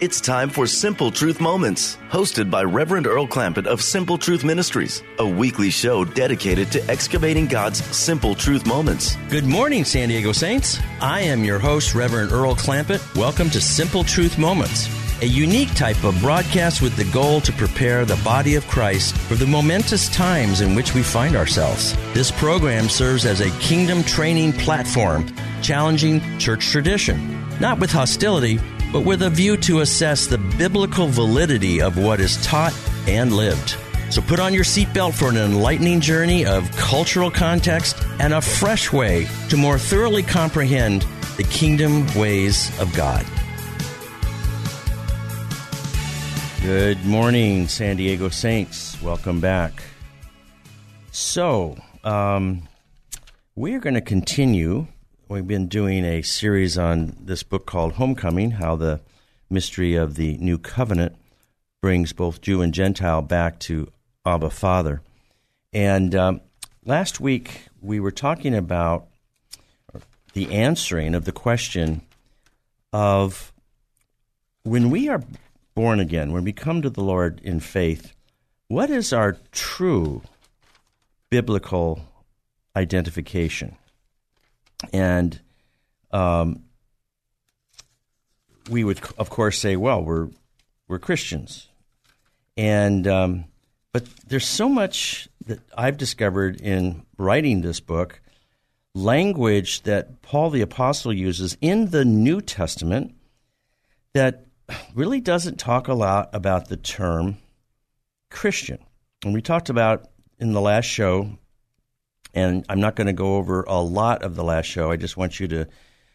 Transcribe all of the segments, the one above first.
It's time for Simple Truth Moments, hosted by Reverend Earl Clampett of Simple Truth Ministries, a weekly show dedicated to excavating God's simple truth moments. Good morning, San Diego Saints. I am your host, Reverend Earl Clampett. Welcome to Simple Truth Moments, a unique type of broadcast with the goal to prepare the body of Christ for the momentous times in which we find ourselves. This program serves as a kingdom training platform, challenging church tradition, not with hostility but with a view to assess the biblical validity of what is taught and lived. So put on your seatbelt for an enlightening journey of cultural context and a fresh way to more thoroughly comprehend the kingdom ways of God. Good morning, San Diego Saints. Welcome back. So, um, we're going to continue We've been doing a series on this book called Homecoming How the Mystery of the New Covenant brings both Jew and Gentile back to Abba Father. And um, last week we were talking about the answering of the question of when we are born again, when we come to the Lord in faith, what is our true biblical identification? And um, we would, of course, say, well, we're, we're Christians. And, um, but there's so much that I've discovered in writing this book, language that Paul the Apostle uses in the New Testament that really doesn't talk a lot about the term Christian. And we talked about in the last show and I'm not going to go over a lot of the last show. I just want you to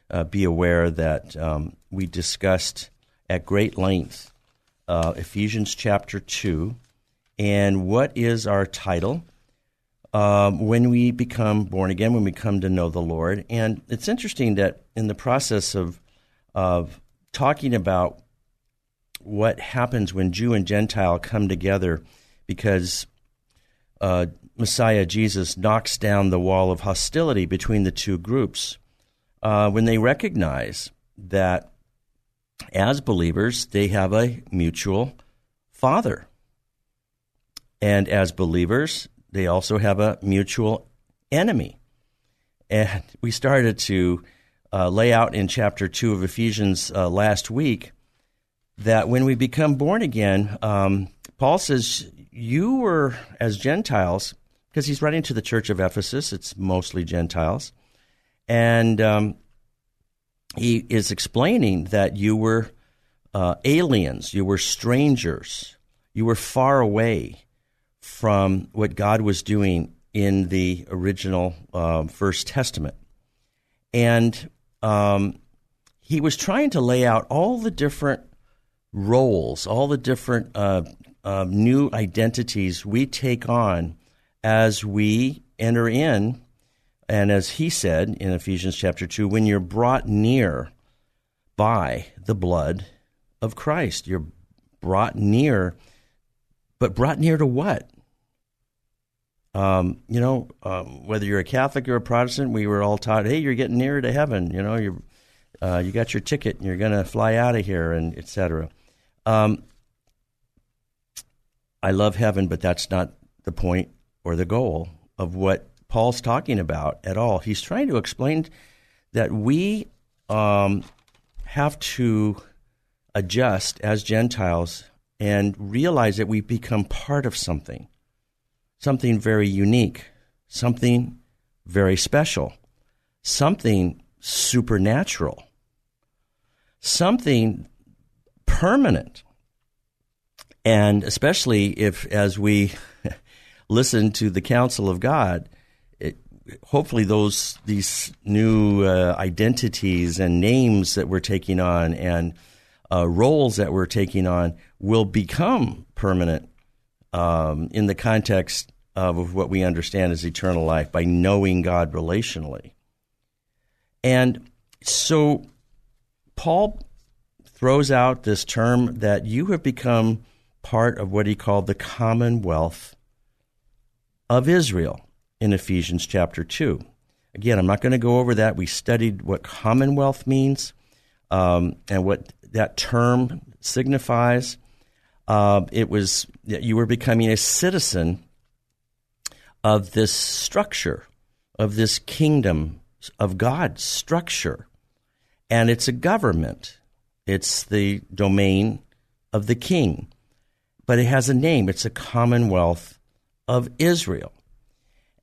uh, be aware that um, we discussed at great length uh, Ephesians chapter 2 and what is our title um, when we become born again, when we come to know the Lord. And it's interesting that in the process of, of talking about what happens when Jew and Gentile come together, because uh, Messiah Jesus knocks down the wall of hostility between the two groups uh, when they recognize that as believers, they have a mutual father. And as believers, they also have a mutual enemy. And we started to uh, lay out in chapter 2 of Ephesians uh, last week that when we become born again, um, Paul says, You were, as Gentiles, because he's writing to the church of Ephesus. It's mostly Gentiles. And um, he is explaining that you were uh, aliens, you were strangers, you were far away from what God was doing in the original uh, First Testament. And um, he was trying to lay out all the different roles, all the different uh, uh new identities we take on as we enter in, and as he said in Ephesians chapter 2, when you're brought near by the blood of Christ, you're brought near, but brought near to what? Um, you know, um, whether you're a Catholic or a Protestant, we were all taught, hey, you're getting nearer to heaven. You know, you're, uh, you got your ticket and you're going to fly out of here, and etc. Um, I love heaven, but that's not the point or the goal of what Paul's talking about at all. He's trying to explain that we um, have to adjust as Gentiles and realize that we become part of something, something very unique, something very special, something supernatural, something permanent. And especially if, as we listen to the counsel of God, it, hopefully those these new uh, identities and names that we're taking on and uh, roles that we're taking on will become permanent um, in the context of what we understand as eternal life by knowing God relationally. And so Paul throws out this term that you have become part of what he called the commonwealth of Israel in Ephesians chapter 2. Again, I'm not going to go over that. We studied what commonwealth means um, and what that term signifies. Uh, it was that you were becoming a citizen of this structure, of this kingdom of God structure. And it's a government, it's the domain of the king. But it has a name, it's a commonwealth of Israel.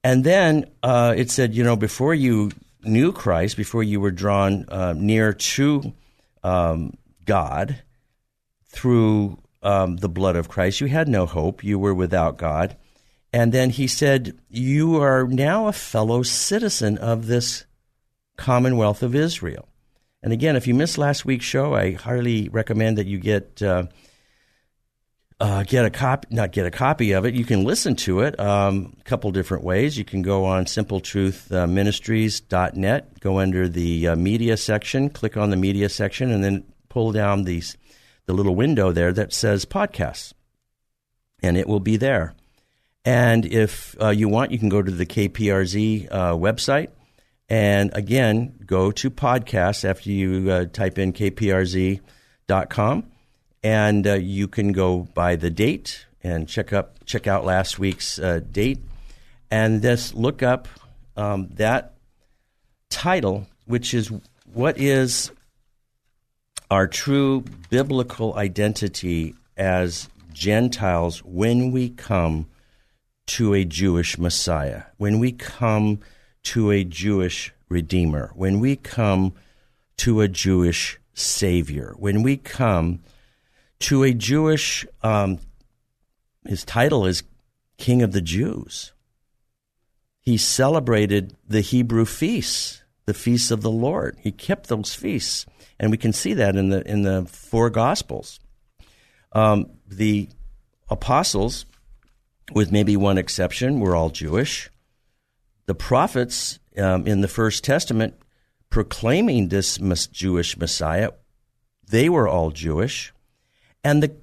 And then uh, it said, you know, before you knew Christ, before you were drawn uh, near to um, God through um, the blood of Christ, you had no hope. You were without God. And then he said, You are now a fellow citizen of this commonwealth of Israel. And again, if you missed last week's show, I highly recommend that you get. Uh, uh, get a copy, not get a copy of it. You can listen to it um, a couple different ways. You can go on simpletruthministries.net, go under the uh, media section, click on the media section, and then pull down these, the little window there that says podcasts, and it will be there. And if uh, you want, you can go to the KPRZ uh, website. And again, go to podcasts after you uh, type in kprz.com and uh, you can go by the date and check up check out last week's uh, date, and just look up um, that title, which is what is our true biblical identity as Gentiles when we come to a Jewish Messiah, when we come to a Jewish Redeemer, when we come to a Jewish Savior, when we come to a Jewish, um, his title is King of the Jews. He celebrated the Hebrew feasts, the feasts of the Lord. He kept those feasts, and we can see that in the in the four Gospels. Um, the apostles, with maybe one exception, were all Jewish. The prophets um, in the First Testament proclaiming this Jewish Messiah, they were all Jewish. And the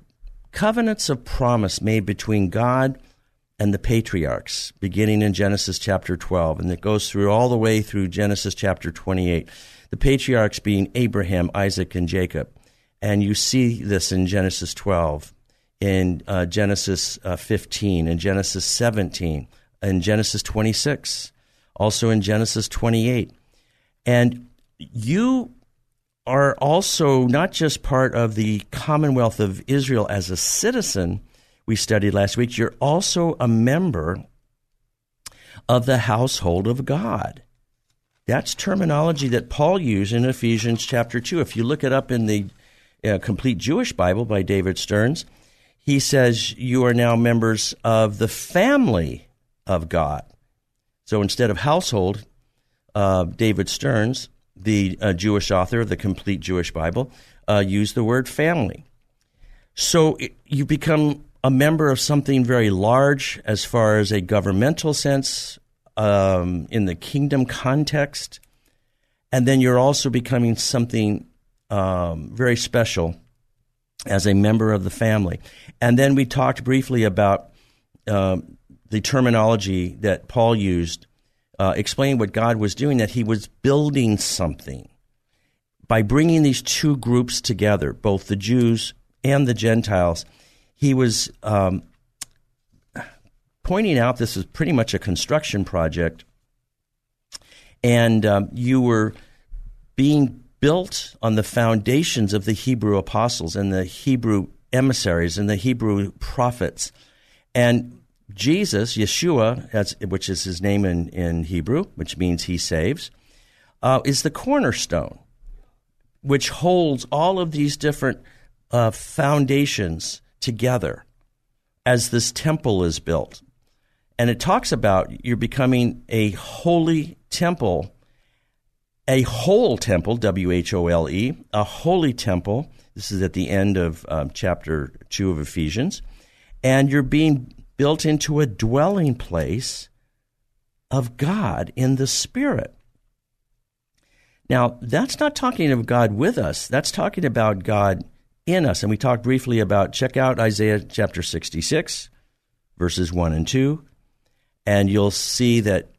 covenants of promise made between God and the patriarchs, beginning in Genesis chapter 12, and it goes through all the way through Genesis chapter 28. The patriarchs being Abraham, Isaac, and Jacob. And you see this in Genesis 12, in uh, Genesis uh, 15, in Genesis 17, in Genesis 26, also in Genesis 28. And you are also not just part of the Commonwealth of Israel as a citizen, we studied last week, you're also a member of the household of God. That's terminology that Paul used in Ephesians chapter 2. If you look it up in the uh, Complete Jewish Bible by David Stearns, he says you are now members of the family of God. So instead of household, uh, David Stearns the uh, Jewish author of the Complete Jewish Bible, uh, used the word family. So it, you become a member of something very large as far as a governmental sense um, in the kingdom context. And then you're also becoming something um, very special as a member of the family. And then we talked briefly about uh, the terminology that Paul used uh, what God was doing, that He was building something by bringing these two groups together, both the Jews and the Gentiles. He was um, pointing out this is pretty much a construction project, and um, you were being built on the foundations of the Hebrew apostles and the Hebrew emissaries and the Hebrew prophets. And Jesus, Yeshua, as, which is his name in, in Hebrew, which means he saves, uh, is the cornerstone, which holds all of these different uh, foundations together as this temple is built. And it talks about you're becoming a holy temple, a whole temple, W H O L E, a holy temple This is at the end of um, chapter 2 of Ephesians. And you're being built into a dwelling place of God in the Spirit. Now, that's not talking of God with us, that's talking about God in us. And we talked briefly about, check out Isaiah chapter 66, verses 1 and 2, and you'll see that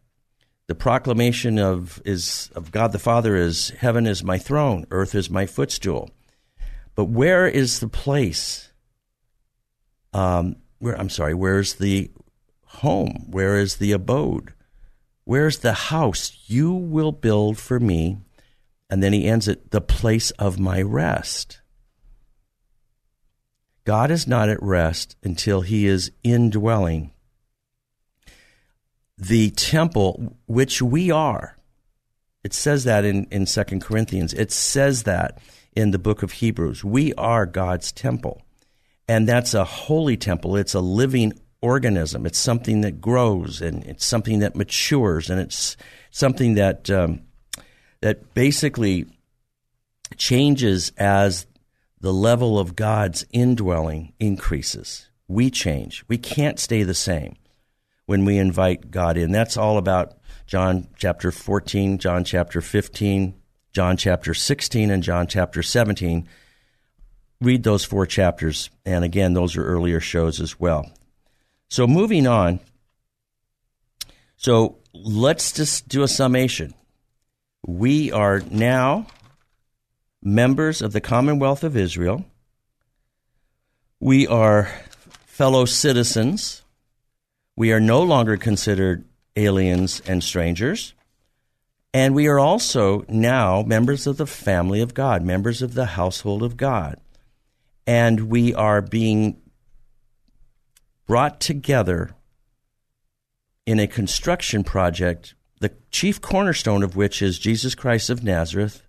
the proclamation of, is, of God the Father is heaven is my throne, earth is my footstool. But where is the place? Um, where I'm sorry, where's the home? Where is the abode? Where's the house you will build for me? And then he ends it, the place of my rest. God is not at rest until he is indwelling the temple which we are. It says that in, in 2 Corinthians. It says that in the book of Hebrews. We are God's temple. And that's a holy temple. It's a living organism. It's something that grows and it's something that matures and it's something that um, that basically changes as the level of God's indwelling increases. We change. We can't stay the same when we invite God in. That's all about John chapter 14, John chapter 15, John chapter 16, and John chapter 17. Read those four chapters. And again, those are earlier shows as well. So moving on. So let's just do a summation. We are now members of the Commonwealth of Israel. We are fellow citizens. We are no longer considered aliens and strangers. And we are also now members of the family of God, members of the household of God. And we are being brought together in a construction project, the chief cornerstone of which is Jesus Christ of Nazareth.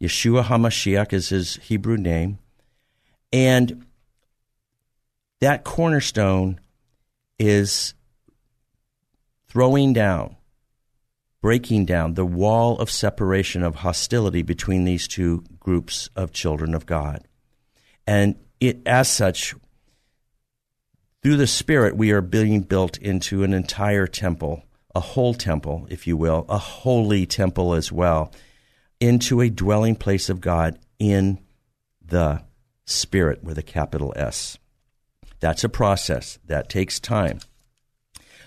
Yeshua HaMashiach is his Hebrew name. And that cornerstone is throwing down, breaking down the wall of separation of hostility between these two groups of children of God. And it, as such, through the Spirit, we are being built into an entire temple, a whole temple, if you will, a holy temple as well, into a dwelling place of God in the Spirit with a capital S. That's a process that takes time,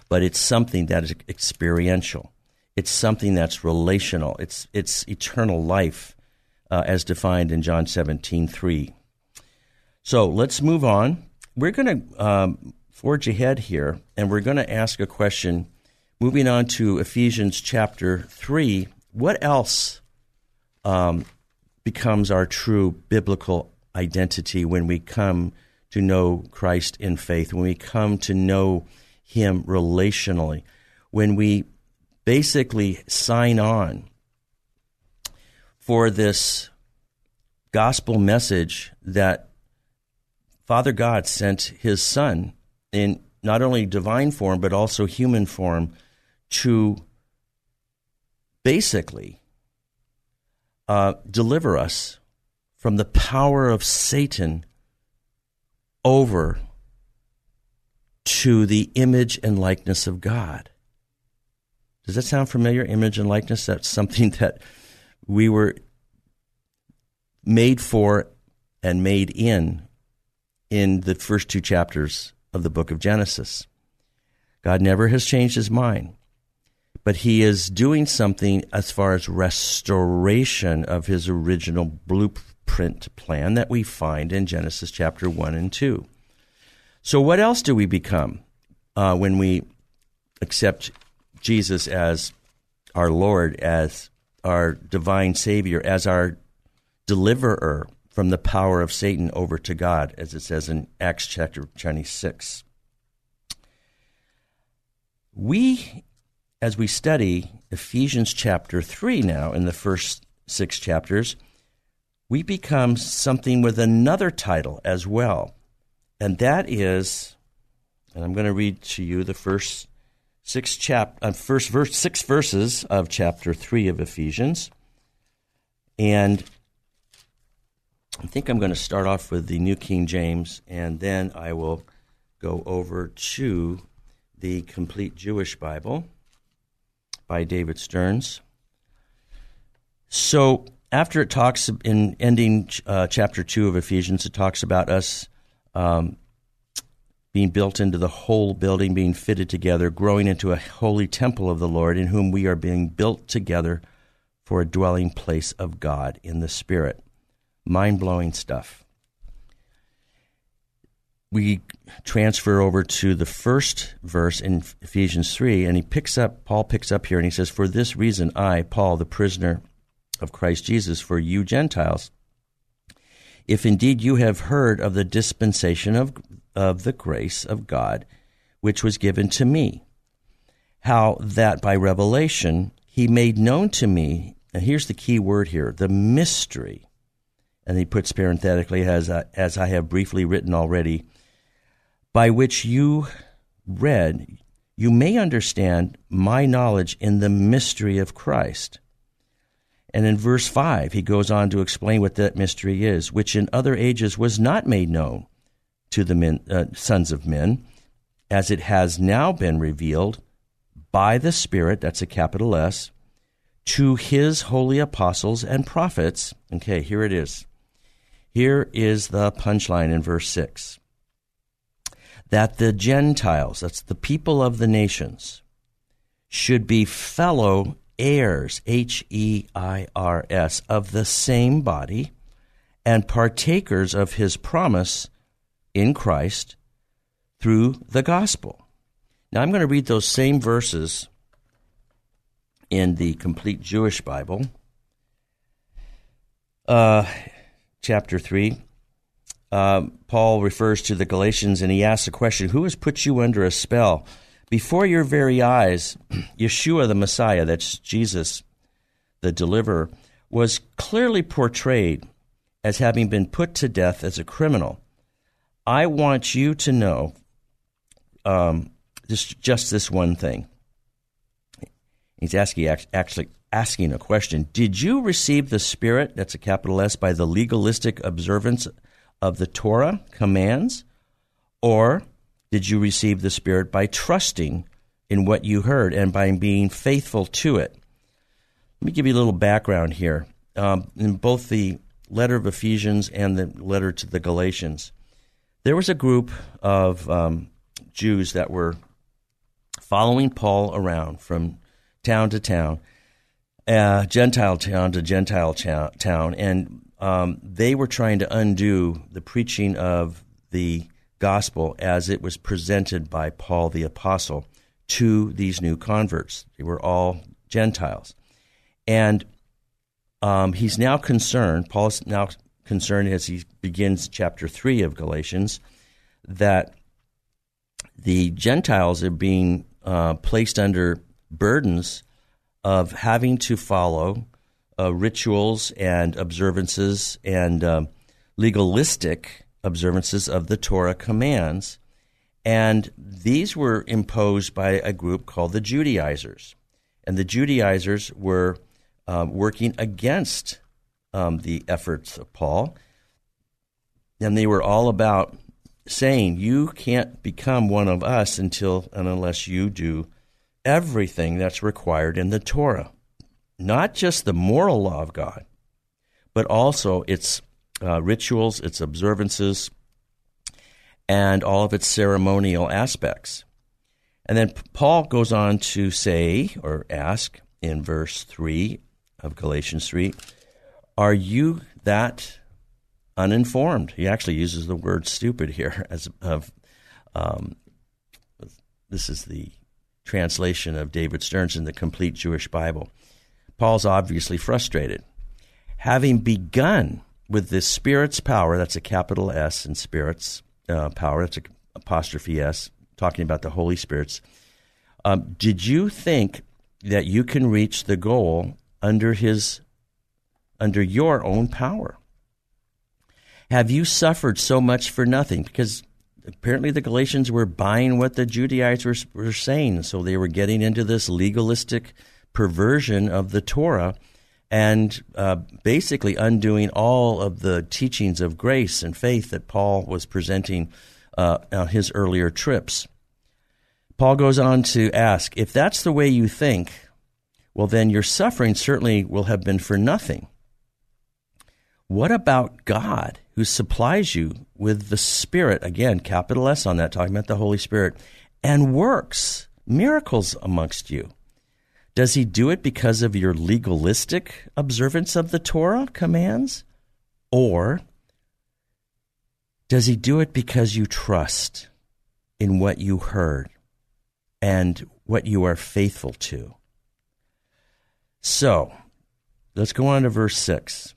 but it's something that is experiential. It's something that's relational. It's it's eternal life, uh, as defined in John seventeen three. So let's move on we're going to um, forge ahead here, and we're going to ask a question. Moving on to Ephesians chapter 3, what else um, becomes our true biblical identity when we come to know Christ in faith, when we come to know Him relationally, when we basically sign on for this gospel message that Father God sent his Son in not only divine form, but also human form to basically uh, deliver us from the power of Satan over to the image and likeness of God. Does that sound familiar? Image and likeness? That's something that we were made for and made in in the first two chapters of the book of Genesis. God never has changed his mind, but he is doing something as far as restoration of his original blueprint plan that we find in Genesis chapter 1 and 2. So, what else do we become uh, when we accept Jesus as our Lord, as our divine Savior, as our deliverer? From the power of Satan over to God, as it says in Acts chapter 26. We, as we study Ephesians chapter 3 now, in the first six chapters, we become something with another title as well. And that is, and I'm going to read to you the first six chap, uh, first verse, six verses of chapter 3 of Ephesians. And I think I'm going to start off with the New King James, and then I will go over to the Complete Jewish Bible by David Stearns. So, after it talks in ending uh, chapter 2 of Ephesians, it talks about us um, being built into the whole building, being fitted together, growing into a holy temple of the Lord, in whom we are being built together for a dwelling place of God in the Spirit. Mind blowing stuff. We transfer over to the first verse in Ephesians 3, and he picks up, Paul picks up here, and he says, For this reason, I, Paul, the prisoner of Christ Jesus, for you Gentiles, if indeed you have heard of the dispensation of of the grace of God which was given to me. How that by revelation he made known to me, and here's the key word here the mystery. And he puts parenthetically, as I, as I have briefly written already, by which you read, you may understand my knowledge in the mystery of Christ. And in verse 5, he goes on to explain what that mystery is, which in other ages was not made known to the men, uh, sons of men, as it has now been revealed by the Spirit, that's a capital S, to his holy apostles and prophets. Okay, here it is. Here is the punchline in verse 6 that the Gentiles, that's the people of the nations, should be fellow heirs, H E I R S, of the same body and partakers of his promise in Christ through the gospel. Now, I'm going to read those same verses in the complete Jewish Bible, uh, chapter 3. Uh, Paul refers to the Galatians and he asks a question Who has put you under a spell? Before your very eyes, Yeshua the Messiah, that's Jesus, the deliverer, was clearly portrayed as having been put to death as a criminal. I want you to know um, just just this one thing. He's asking actually asking a question. Did you receive the Spirit? That's a capital S by the legalistic observance of the Torah commands, or did you receive the Spirit by trusting in what you heard and by being faithful to it? Let me give you a little background here. Um, in both the letter of Ephesians and the letter to the Galatians, there was a group of um, Jews that were following Paul around from town to town, uh, Gentile town to Gentile town, and um, they were trying to undo the preaching of the gospel as it was presented by Paul the apostle to these new converts. They were all Gentiles, and um, he's now concerned. Paul is now concerned as he begins chapter 3 of Galatians that the Gentiles are being uh, placed under burdens of having to follow uh, rituals and observances and uh, legalistic observances of the Torah commands. And these were imposed by a group called the Judaizers. And the Judaizers were uh, working against um, the efforts of Paul. And they were all about saying, You can't become one of us until and unless you do everything that's required in the Torah. Not just the moral law of God, but also its uh, rituals, its observances, and all of its ceremonial aspects. And then Paul goes on to say or ask in verse 3 of Galatians 3 are you that uninformed? He actually uses the word stupid here as of um, this is the translation of David Stearns in the Complete Jewish Bible. Paul's obviously frustrated. Having begun with the Spirit's power, that's a capital S in Spirit's uh, power, that's a apostrophe S, talking about the Holy Spirit's. Um, did you think that you can reach the goal under his under your own power? Have you suffered so much for nothing? Because apparently the Galatians were buying what the Judaizers were saying, so they were getting into this legalistic perversion of the Torah and uh, basically undoing all of the teachings of grace and faith that Paul was presenting uh, on his earlier trips. Paul goes on to ask if that's the way you think, well, then your suffering certainly will have been for nothing. What about God who supplies you with the Spirit? Again, capital S on that, talking about the Holy Spirit, and works miracles amongst you. Does he do it because of your legalistic observance of the Torah commands? Or does he do it because you trust in what you heard and what you are faithful to? So, let's go on to verse 6.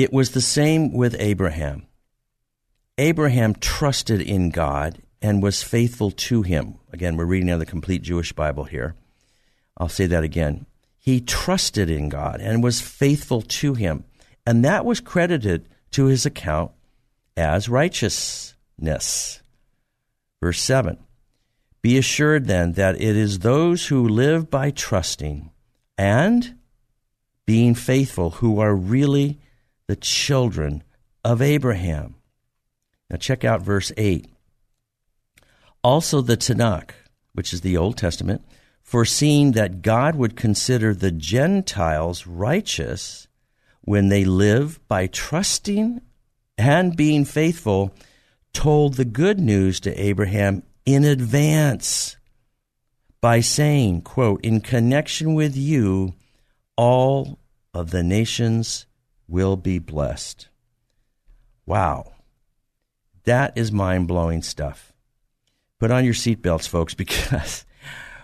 It was the same with Abraham. Abraham trusted in God and was faithful to him. Again, we're reading out of the complete Jewish Bible here. I'll say that again. He trusted in God and was faithful to him, and that was credited to his account as righteousness. Verse 7 Be assured then that it is those who live by trusting and being faithful who are really the children of Abraham. Now, check out verse 8. Also, the Tanakh, which is the Old Testament, foreseeing that God would consider the Gentiles righteous when they live by trusting and being faithful, told the good news to Abraham in advance by saying, quote, in connection with you, all of the nations will be blessed. Wow. That is mind blowing stuff put on your seatbelts, folks, because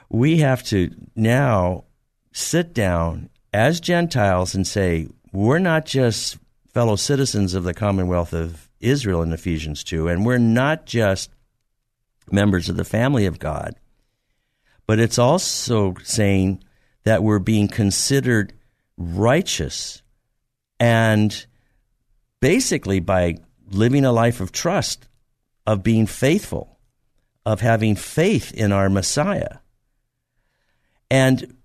we have to now sit down as Gentiles and say, we're not just fellow citizens of the Commonwealth of Israel in Ephesians 2, and we're not just members of the family of God, but it's also saying that we're being considered righteous and basically by living a life of trust, of being faithful of having faith in our Messiah. And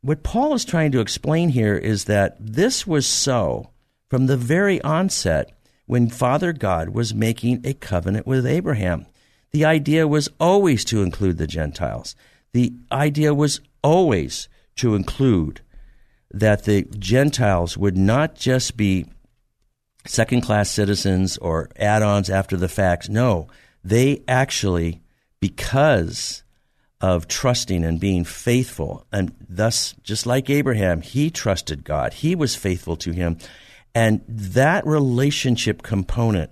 what Paul is trying to explain here is that this was so from the very onset when Father God was making a covenant with Abraham. The idea was always to include the Gentiles. The idea was always to include that the Gentiles would not just be second class citizens or add ons after the fact. No, they actually, because of trusting and being faithful, and thus, just like Abraham, he trusted God, he was faithful to him. And that relationship component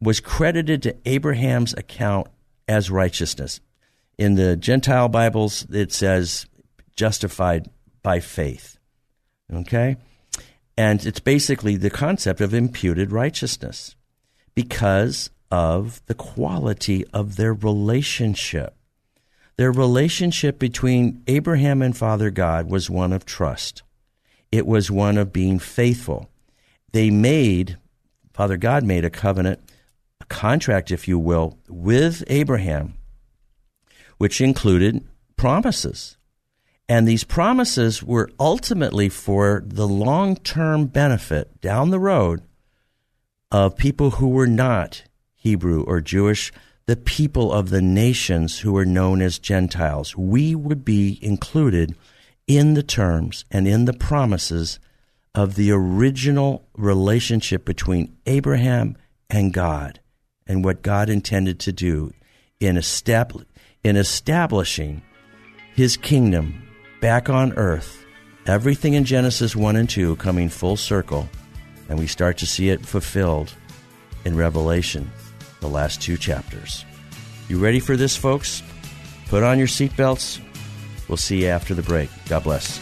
was credited to Abraham's account as righteousness. In the Gentile Bibles, it says justified by faith. Okay? And it's basically the concept of imputed righteousness because of the quality of their relationship. Their relationship between Abraham and Father God was one of trust. It was one of being faithful. They made, Father God made a covenant, a contract, if you will, with Abraham, which included promises. And these promises were ultimately for the long term benefit down the road of people who were not Hebrew or Jewish, the people of the nations who were known as Gentiles. We would be included in the terms and in the promises of the original relationship between Abraham and God and what God intended to do in, estab- in establishing his kingdom back on earth, everything in Genesis 1 and 2 coming full circle, and we start to see it fulfilled in Revelation, the last two chapters. You ready for this, folks? Put on your seatbelts. We'll see you after the break. God bless.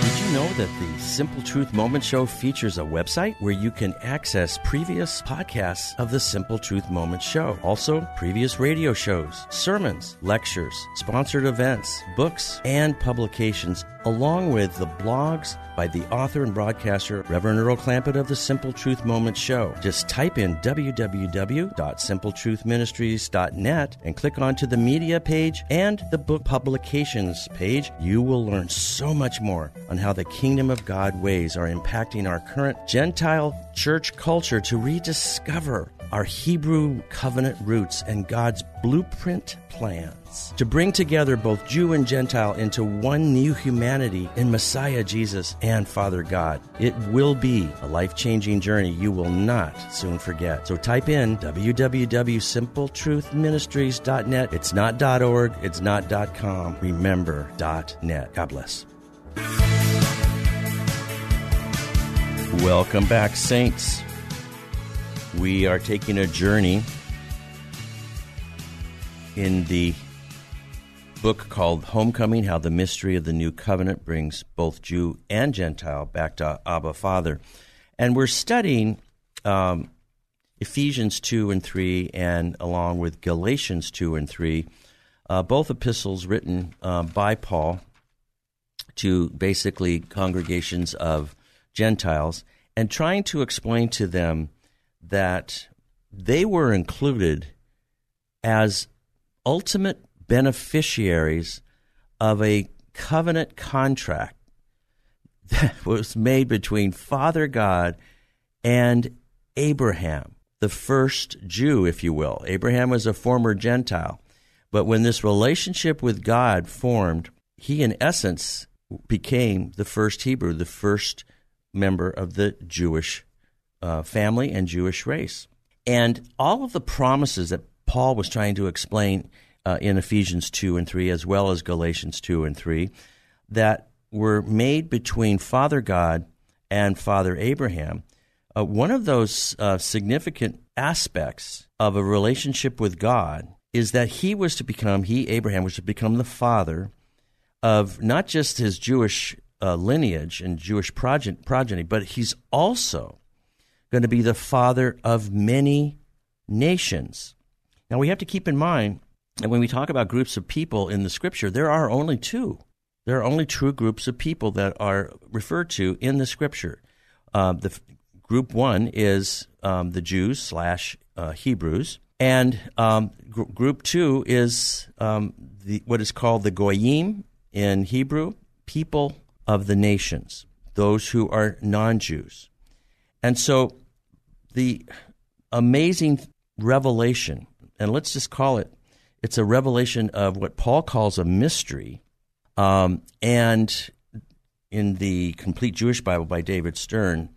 Did you know that the Simple Truth Moment Show features a website where you can access previous podcasts of the Simple Truth Moment Show. Also, previous radio shows, sermons, lectures, sponsored events, books, and publications along with the blogs by the author and broadcaster Reverend Earl Clampett of the Simple Truth Moment Show. Just type in www.simpletruthministries.net and click onto the media page and the book publications page. You will learn so much more on how the kingdom of God ways are impacting our current Gentile church culture to rediscover our Hebrew covenant roots and God's blueprint plans to bring together both Jew and Gentile into one new humanity in Messiah Jesus and Father God. It will be a life changing journey you will not soon forget. So type in www.simpletruthministries.net. It's not .org, it's not .com. Remember .net. God bless. Welcome back, saints. We are taking a journey in the book called Homecoming How the Mystery of the New Covenant Brings Both Jew and Gentile Back to Abba Father. And we're studying um, Ephesians 2 and 3, and along with Galatians 2 and 3, uh, both epistles written uh, by Paul to basically congregations of Gentiles, and trying to explain to them that they were included as ultimate beneficiaries of a covenant contract that was made between Father God and Abraham, the first Jew, if you will. Abraham was a former Gentile. But when this relationship with God formed, he, in essence, became the first Hebrew, the first member of the Jewish uh, family and Jewish race. And all of the promises that Paul was trying to explain uh, in Ephesians 2 and 3, as well as Galatians 2 and 3, that were made between Father God and Father Abraham. Uh, one of those uh, significant aspects of a relationship with God is that he was to become, he, Abraham, was to become the father of not just his Jewish uh, lineage and Jewish progen- progeny, but he's also going to be the father of many nations. Now, we have to keep in mind that when we talk about groups of people in the scripture, there are only two. There are only two groups of people that are referred to in the scripture. Uh, the group one is um, the Jews slash uh, Hebrews, and um, gr- group two is um, the, what is called the Goyim in Hebrew, people of the nations, those who are non Jews. And so the amazing revelation, and let's just call it, it's a revelation of what Paul calls a mystery. Um, and in the Complete Jewish Bible by David Stern,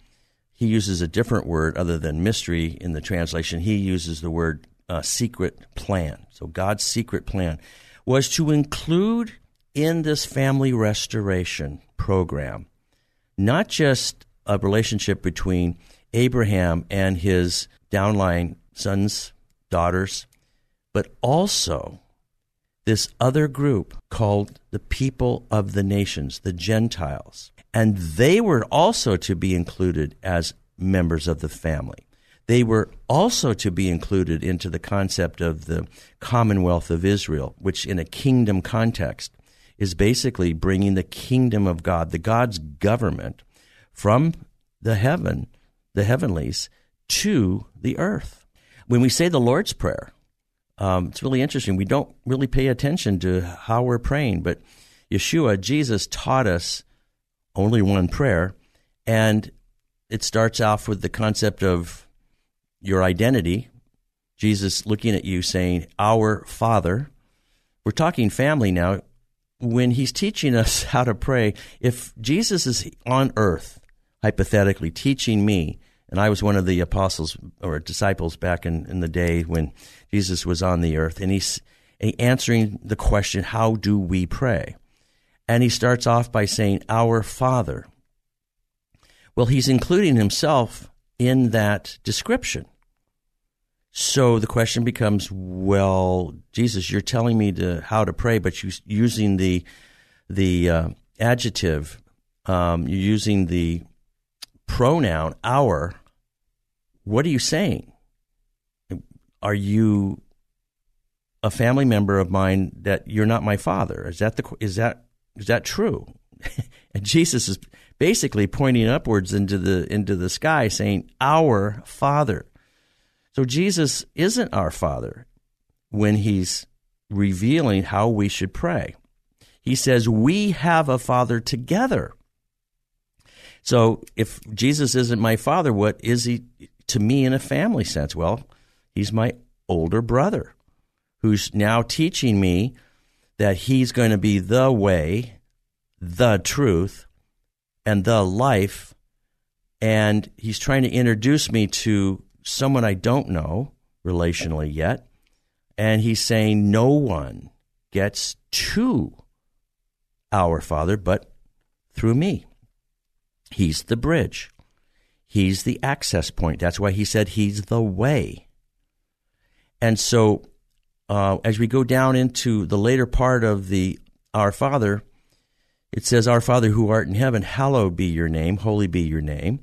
he uses a different word other than mystery in the translation. He uses the word uh, secret plan. So God's secret plan was to include in this family restoration program not just a relationship between Abraham and his downline sons, daughters, but also this other group called the people of the nations, the Gentiles. And they were also to be included as members of the family. They were also to be included into the concept of the Commonwealth of Israel, which in a kingdom context is basically bringing the kingdom of God, the God's government, from the heaven the heavenlies to the earth. When we say the Lord's Prayer, um, it's really interesting. We don't really pay attention to how we're praying, but Yeshua, Jesus, taught us only one prayer, and it starts off with the concept of your identity. Jesus looking at you saying, Our Father. We're talking family now. When he's teaching us how to pray, if Jesus is on earth, hypothetically, teaching me, and I was one of the apostles or disciples back in, in the day when Jesus was on the earth. And he's answering the question, How do we pray? And he starts off by saying, Our Father. Well, he's including himself in that description. So the question becomes, well, Jesus, you're telling me to how to pray, but you're using the the uh, adjective, um, you're using the pronoun our, what are you saying? Are you a family member of mine that you're not my father? Is that the is that is that true? and Jesus is basically pointing upwards into the into the sky saying our father so jesus isn't our father when he's revealing how we should pray he says we have a father together so if jesus isn't my father what is he to me in a family sense well he's my older brother who's now teaching me that he's going to be the way the truth and the life. And he's trying to introduce me to someone I don't know relationally yet. And he's saying, No one gets to our Father but through me. He's the bridge, he's the access point. That's why he said he's the way. And so, uh, as we go down into the later part of the Our Father, it says, Our Father who art in heaven, hallowed be your name, holy be your name.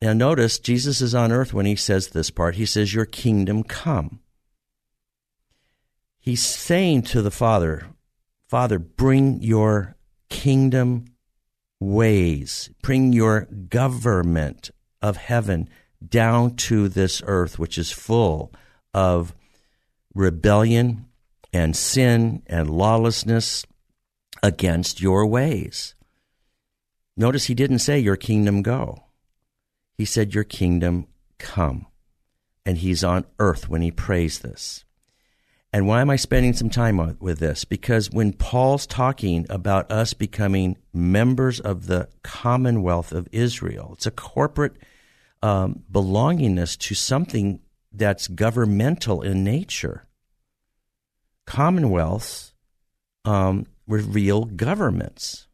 Now, notice Jesus is on earth when he says this part. He says, Your kingdom come. He's saying to the Father, Father, bring your kingdom ways, bring your government of heaven down to this earth, which is full of rebellion and sin and lawlessness against your ways. Notice he didn't say, Your kingdom go. He said, Your kingdom come. And he's on earth when he prays this. And why am I spending some time with this? Because when Paul's talking about us becoming members of the commonwealth of Israel, it's a corporate um, belongingness to something that's governmental in nature. Commonwealths um, were real governments.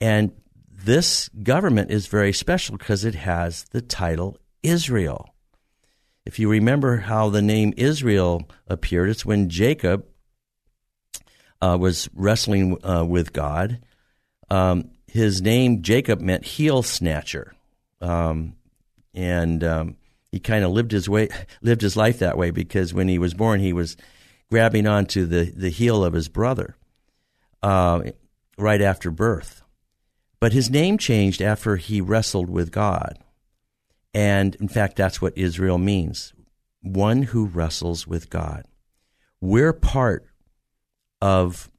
And this government is very special because it has the title Israel. If you remember how the name Israel appeared, it's when Jacob uh, was wrestling uh, with God. Um, his name, Jacob, meant heel snatcher. Um, and um, he kind of lived his way, lived his life that way because when he was born, he was grabbing onto the, the heel of his brother uh, right after birth. But his name changed after he wrestled with God. And in fact, that's what Israel means one who wrestles with God. We're part of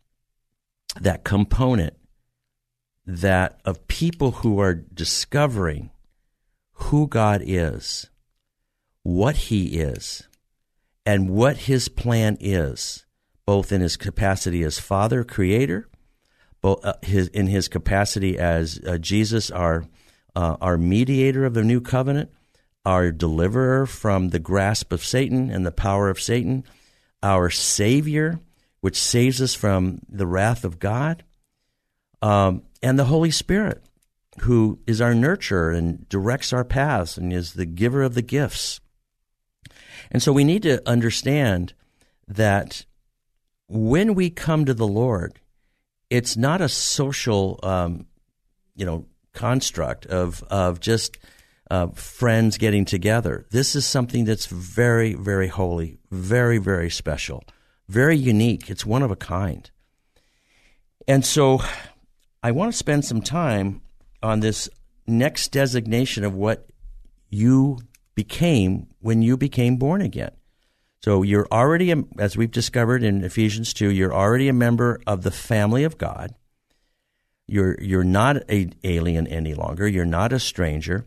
that component that of people who are discovering who God is, what He is, and what His plan is both in his capacity as Father, Creator, both uh, his, in his capacity as uh, Jesus, our uh, our mediator of the new covenant, our deliverer from the grasp of Satan and the power of Satan, our Savior, which saves us from the wrath of God, um, and the Holy Spirit, who is our nurturer and directs our paths and is the giver of the gifts. And so we need to understand that when we come to the Lord, it's not a social, um, you know, construct of of just uh, friends getting together. This is something that's very, very holy, very, very special, very unique. It's one of a kind. And so, I want to spend some time on this next designation of what you became when you became born again. So you're already, as we've discovered in Ephesians 2, you're already a member of the family of God. You're, you're not an alien any longer. You're not a stranger.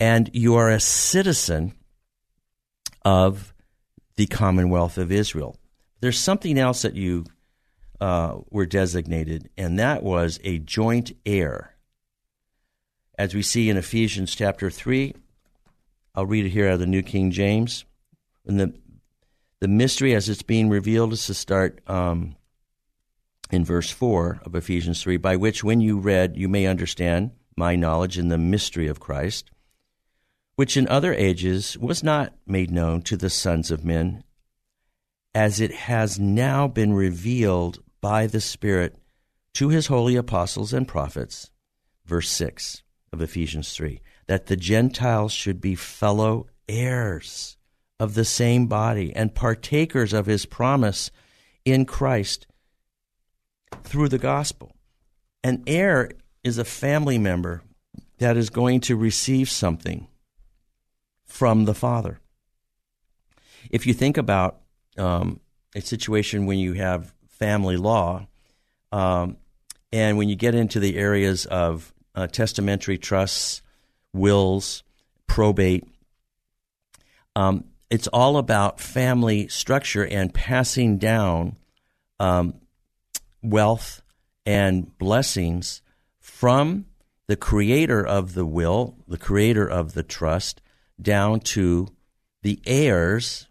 And you are a citizen of the Commonwealth of Israel. There's something else that you uh, were designated, and that was a joint heir. As we see in Ephesians chapter 3, I'll read it here out of the New King James. In the the mystery as it's being revealed is to start um, in verse 4 of Ephesians 3, by which, when you read, you may understand my knowledge in the mystery of Christ, which in other ages was not made known to the sons of men, as it has now been revealed by the Spirit to his holy apostles and prophets. Verse 6 of Ephesians 3 that the Gentiles should be fellow heirs of the same body and partakers of his promise in Christ through the gospel. An heir is a family member that is going to receive something from the father. If you think about um, a situation when you have family law, um, and when you get into the areas of uh, testamentary trusts, wills, probate, um, it's all about family structure and passing down um, wealth and blessings from the creator of the will, the creator of the trust, down to the heirs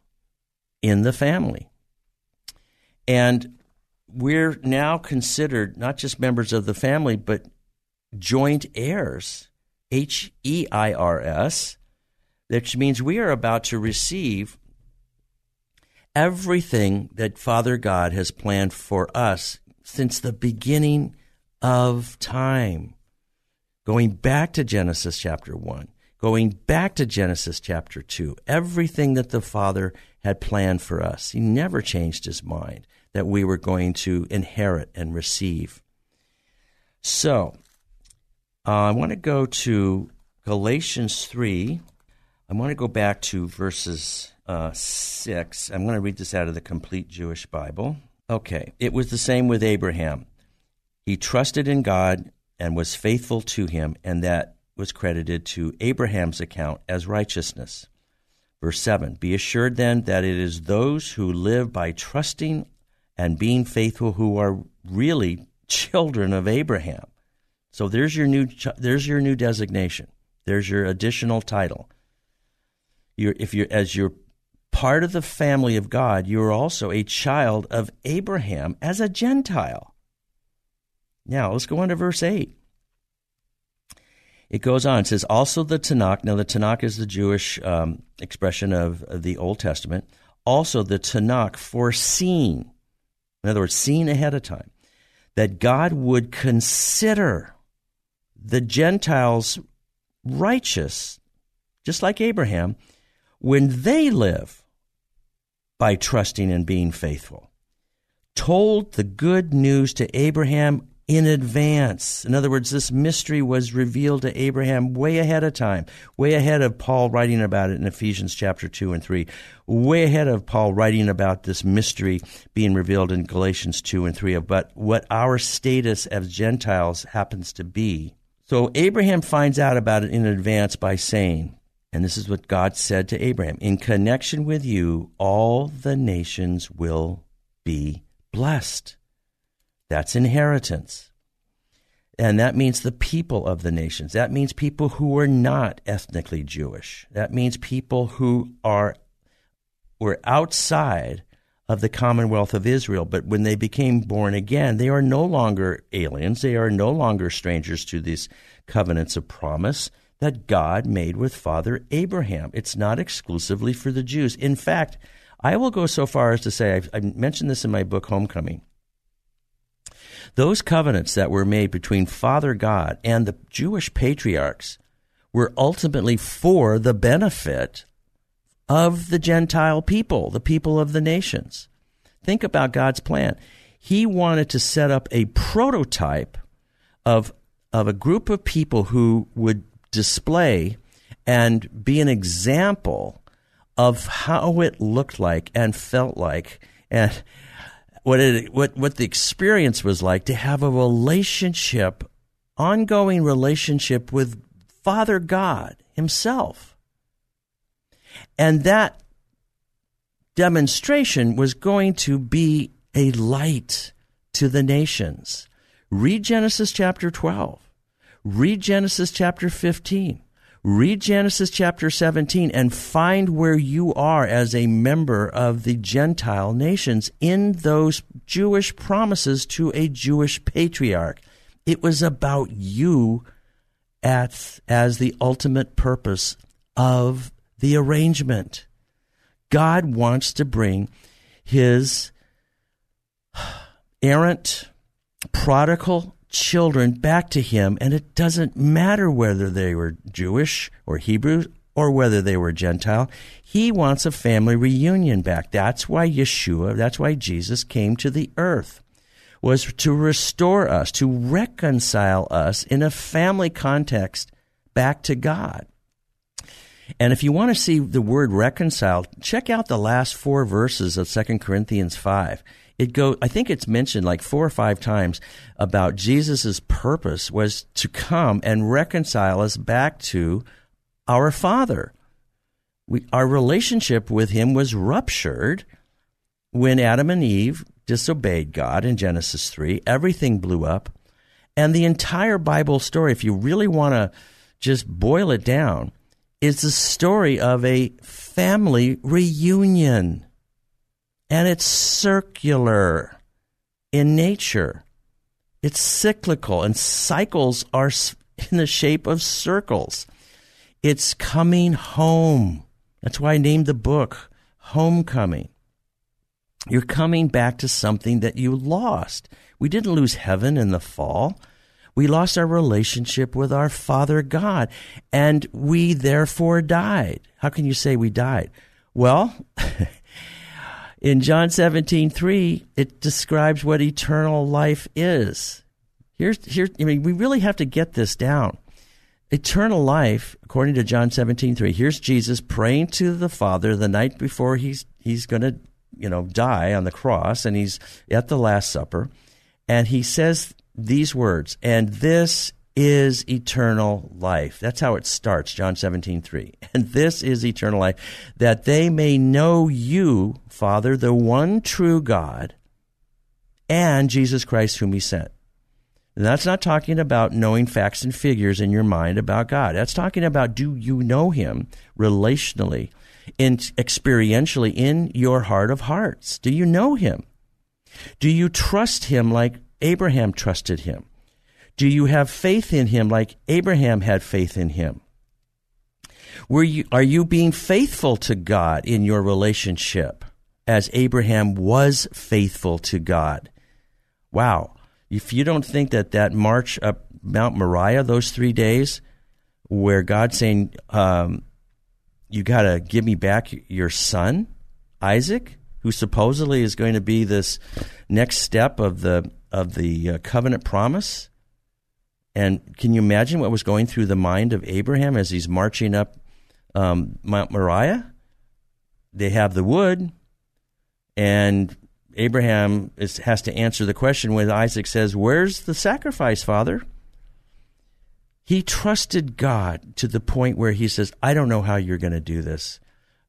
in the family. And we're now considered not just members of the family, but joint heirs, H E I R S, which means we are about to receive everything that Father God has planned for us since the beginning of time. Going back to Genesis chapter 1, going back to Genesis chapter 2, everything that the Father had planned for us. He never changed his mind that we were going to inherit and receive. So, uh, I want to go to Galatians 3. I want to go back to verses uh, 6. I'm going to read this out of the Complete Jewish Bible. Okay. It was the same with Abraham. He trusted in God and was faithful to him, and that was credited to Abraham's account as righteousness. Verse 7 Be assured then that it is those who live by trusting and being faithful who are really children of Abraham. So there's your new there's your new designation. There's your additional title. You're, if you're as you're part of the family of God, you are also a child of Abraham as a Gentile. Now let's go on to verse eight. It goes on. It says also the Tanakh. Now the Tanakh is the Jewish um, expression of, of the Old Testament. Also the Tanakh foreseen in other words, seen ahead of time, that God would consider the Gentiles righteous, just like Abraham, when they live by trusting and being faithful. Told the good news to Abraham in advance. In other words, this mystery was revealed to Abraham way ahead of time, way ahead of Paul writing about it in Ephesians chapter 2 and 3, way ahead of Paul writing about this mystery being revealed in Galatians 2 and 3 about what our status as Gentiles happens to be. So Abraham finds out about it in advance by saying, and this is what God said to Abraham In connection with you, all the nations will be blessed. That's inheritance. And that means the people of the nations. That means people who are not ethnically Jewish. That means people who are were outside of the commonwealth of Israel. But when they became born again, they are no longer aliens. They are no longer strangers to these covenants of promise that God made with Father Abraham. It's not exclusively for the Jews. In fact, I will go so far as to say, I've, I mentioned this in my book, Homecoming. Those covenants that were made between Father God and the Jewish patriarchs were ultimately for the benefit of the Gentile people, the people of the nations. Think about God's plan. He wanted to set up a prototype of, of a group of people who would display and be an example of how it looked like and felt like and what it what what the experience was like to have a relationship, ongoing relationship with Father God Himself, and that demonstration was going to be a light to the nations. Read Genesis chapter 12. Read Genesis chapter 15. Read Genesis chapter 17 and find where you are as a member of the Gentile nations in those Jewish promises to a Jewish patriarch. It was about you at, as the ultimate purpose of the arrangement. God wants to bring his errant, prodigal children back to him, and it doesn't matter whether they were Jewish or Hebrew or whether they were Gentile. He wants a family reunion back. That's why Yeshua, that's why Jesus came to the earth. was to restore us, to reconcile us in a family context back to God. And if you want to see the word reconciled, check out the last four verses of 2 Corinthians 5. It go I think it's mentioned like four or five times about Jesus' purpose was to come and reconcile us back to our Father. We, our relationship with him was ruptured when Adam and Eve disobeyed God in Genesis 3. Everything blew up. And the entire Bible story, if you really want to just boil it down, is the story of a family reunion. And it's circular in nature. It's cyclical, and cycles are in the shape of circles. It's coming home. That's why I named the book Homecoming. You're coming back to something that you lost. We didn't lose heaven in the fall. We lost our relationship with our Father God, and we therefore died. How can you say we died? Well, in John 17, 3, it describes what eternal life is. Here's, here, I mean, we really have to get this down. Eternal life, according to John 17, 3, here's Jesus praying to the Father the night before he's, he's going to, you know, die on the cross, and he's at the Last Supper, and he says these words, and this is eternal life. That's how it starts, John 17, 3. And this is eternal life, that they may know you, Father, the one true God, and Jesus Christ, whom he sent. And that's not talking about knowing facts and figures in your mind about God. That's talking about do you know him relationally, in, experientially in your heart of hearts? Do you know him? Do you trust him like Abraham trusted him? Do you have faith in him like Abraham had faith in him? Were you, are you being faithful to God in your relationship as Abraham was faithful to God? Wow. If you don't think that that march up Mount Moriah, those three days, where God's saying, um, you got to give me back your son, Isaac, who supposedly is going to be this next step of the of the uh, covenant promise. And can you imagine what was going through the mind of Abraham as he's marching up um, Mount Moriah? They have the wood, and Abraham is, has to answer the question when Isaac says, Where's the sacrifice, Father? He trusted God to the point where he says, I don't know how you're going to do this,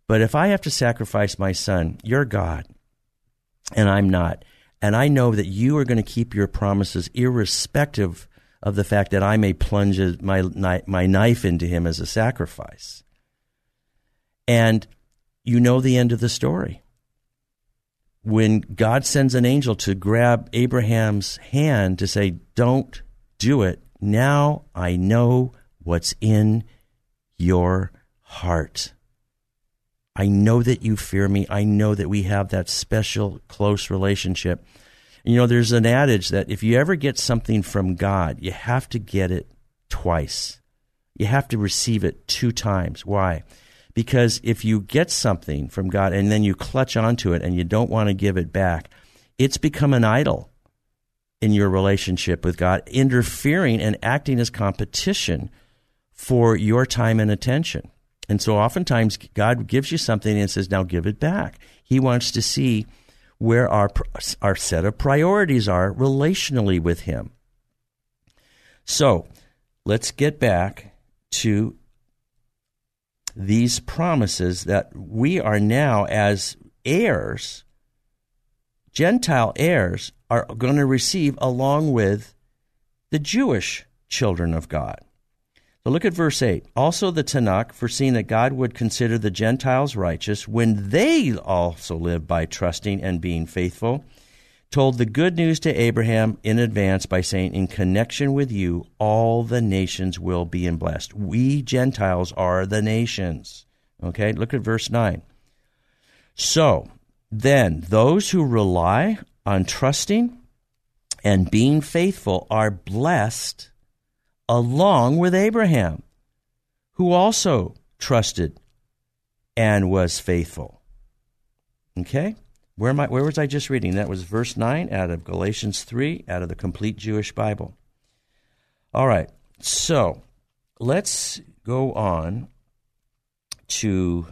but if I have to sacrifice my son, you're God, and I'm not. And I know that you are going to keep your promises irrespective of the fact that I may plunge my, my knife into him as a sacrifice. And you know the end of the story. When God sends an angel to grab Abraham's hand to say, Don't do it, now I know what's in your heart. I know that you fear me. I know that we have that special, close relationship. You know, there's an adage that if you ever get something from God, you have to get it twice. You have to receive it two times. Why? Because if you get something from God and then you clutch onto it and you don't want to give it back, it's become an idol in your relationship with God, interfering and acting as competition for your time and attention. And so oftentimes God gives you something and says, now give it back. He wants to see where our, our set of priorities are relationally with Him. So let's get back to these promises that we are now, as heirs, Gentile heirs, are going to receive along with the Jewish children of God. So look at verse 8. Also, the Tanakh, foreseeing that God would consider the Gentiles righteous when they also live by trusting and being faithful, told the good news to Abraham in advance by saying, In connection with you, all the nations will be blessed. We Gentiles are the nations. Okay, look at verse 9. So, then, those who rely on trusting and being faithful are blessed along with Abraham, who also trusted and was faithful. Okay? Where, am I, where was I just reading? That was verse 9 out of Galatians 3, out of the Complete Jewish Bible. All right, so let's go on to.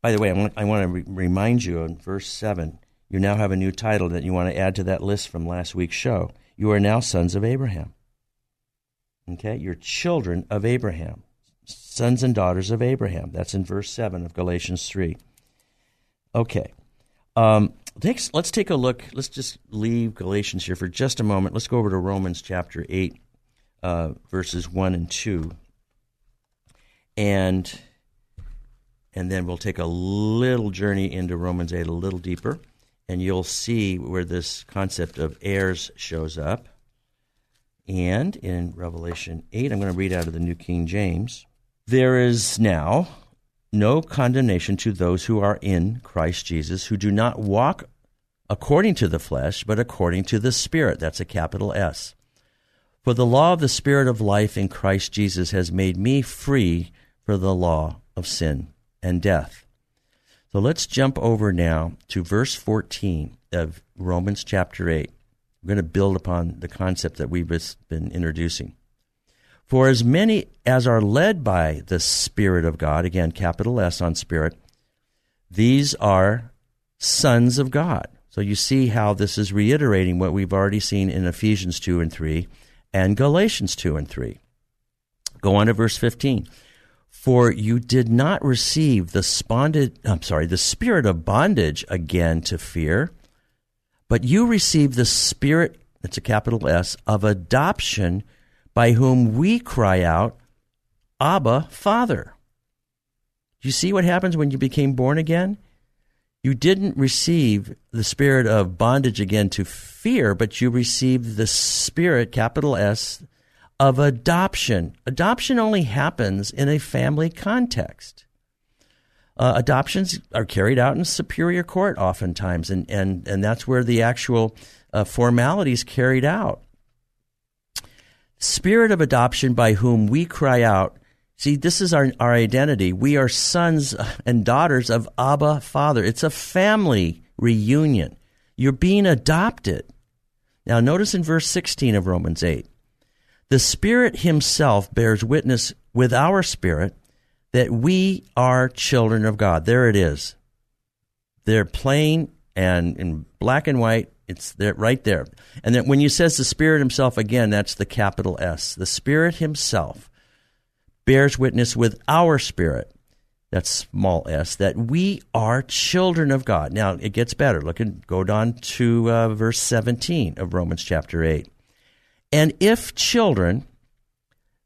By the way, I want, I want to re- remind you in verse 7, you now have a new title that you want to add to that list from last week's show. You are now sons of Abraham. Okay? You're children of Abraham, sons and daughters of Abraham. That's in verse 7 of Galatians 3. Okay. Um, takes, let's take a look. Let's just leave Galatians here for just a moment. Let's go over to Romans chapter 8, uh, verses 1 and 2. And, and then we'll take a little journey into Romans 8 a little deeper, and you'll see where this concept of heirs shows up. And in Revelation 8, I'm going to read out of the New King James. There is now no condemnation to those who are in Christ Jesus, who do not walk according to the flesh, but according to the Spirit. That's a capital S. For the law of the Spirit of life in Christ Jesus has made me free for the law of sin and death. So let's jump over now to verse 14 of Romans chapter 8. We're going to build upon the concept that we've been introducing. For as many as are led by the Spirit of God, again, capital S on Spirit, these are sons of God. So you see how this is reiterating what we've already seen in Ephesians 2 and 3 and Galatians 2 and 3. Go on to verse 15. For you did not receive the sponded, I'm sorry, the spirit of bondage again to fear, but you received the Spirit, it's a capital S, of adoption by whom we cry out, Abba, Father. You see what happens when you became born again? You didn't receive the spirit of bondage again to fear, but you received the spirit, capital S, of adoption. Adoption only happens in a family context. Uh, adoptions are carried out in superior court oftentimes, and, and, and that's where the actual uh, formalities carried out. Spirit of adoption by whom we cry out. See, this is our, our identity. We are sons and daughters of Abba Father. It's a family reunion. You're being adopted. Now, notice in verse 16 of Romans 8 the Spirit Himself bears witness with our spirit that we are children of God. There it is. They're plain and in black and white. It's there, right there. And then when you says the Spirit Himself again, that's the capital S. The Spirit Himself bears witness with our spirit. That's small s. That we are children of God. Now it gets better. Look and go down to uh, verse seventeen of Romans chapter eight. And if children,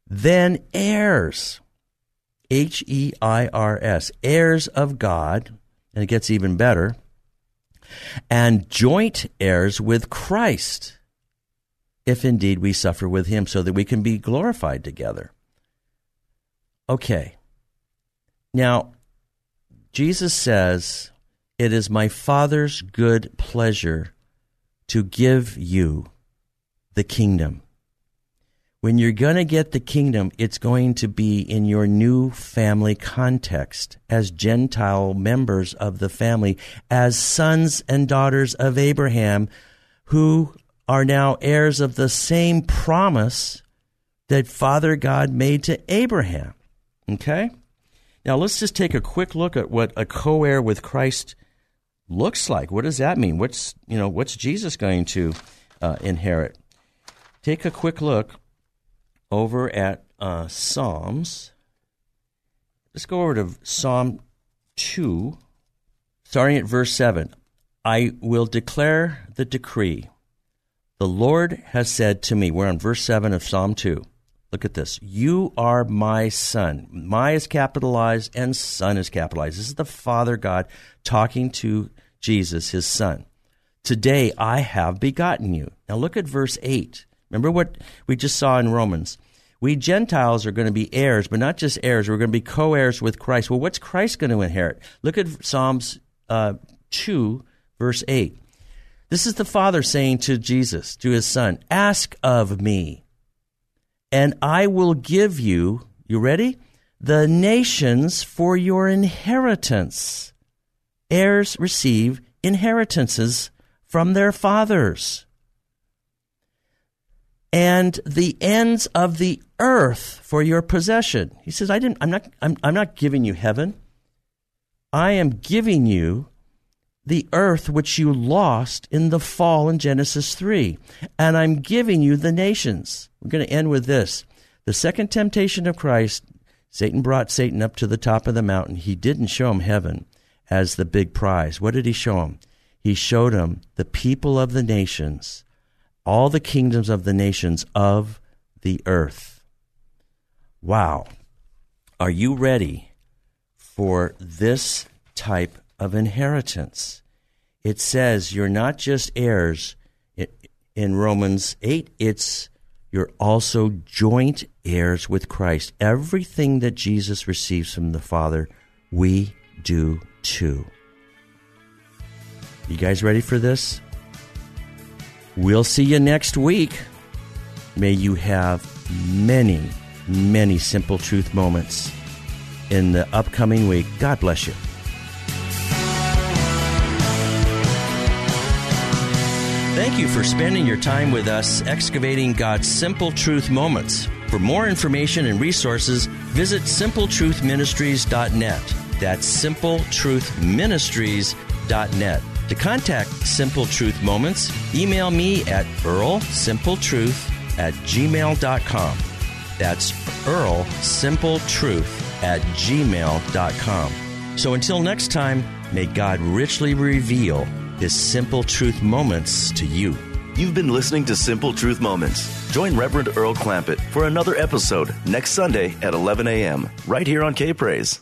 then heirs H E I R S, heirs of God, and it gets even better, and joint heirs with Christ, if indeed we suffer with him, so that we can be glorified together. Okay. Now, Jesus says, It is my Father's good pleasure to give you the kingdom when you're going to get the kingdom, it's going to be in your new family context as Gentile members of the family, as sons and daughters of Abraham, who are now heirs of the same promise that Father God made to Abraham. Okay? Now let's just take a quick look at what a co-heir with Christ looks like. What does that mean? What's you know what's Jesus going to uh, inherit? Take a quick look over at uh, Psalms. Let's go over to Psalm 2, starting at verse 7. I will declare the decree. The Lord has said to me, we're on verse 7 of Psalm 2. Look at this. You are my son. My is capitalized and son is capitalized. This is the Father God talking to Jesus, his son. Today I have begotten you. Now look at verse 8. Remember what we just saw in Romans. We Gentiles are going to be heirs, but not just heirs. We're going to be co heirs with Christ. Well, what's Christ going to inherit? Look at Psalms uh, 2, verse 8. This is the Father saying to Jesus, to his Son, Ask of me, and I will give you, you ready? The nations for your inheritance. Heirs receive inheritances from their fathers. And the ends of the earth for your possession. He says, I didn't, I'm not, I'm, I'm not giving you heaven. I am giving you the earth which you lost in the fall in Genesis 3. And I'm giving you the nations. We're going to end with this. The second temptation of Christ, Satan brought Satan up to the top of the mountain. He didn't show him heaven as the big prize. What did he show him? He showed him the people of the nations, all the kingdoms of the nations of the earth. Wow. Are you ready for this type of inheritance? It says you're not just heirs in Romans 8, it's you're also joint heirs with Christ. Everything that Jesus receives from the Father, we do too. You guys ready for this? We'll see you next week. May you have many, many simple truth moments in the upcoming week. God bless you. Thank you for spending your time with us excavating God's simple truth moments. For more information and resources, visit simpletruthministries.net. That's simpletruthministries.net. To contact Simple Truth Moments, email me at earlsimpletruth at gmail.com. That's earlsimpletruth at gmail.com. So until next time, may God richly reveal his simple truth moments to you. You've been listening to Simple Truth Moments. Join Reverend Earl Clampett for another episode next Sunday at 11 a.m. right here on K Praise.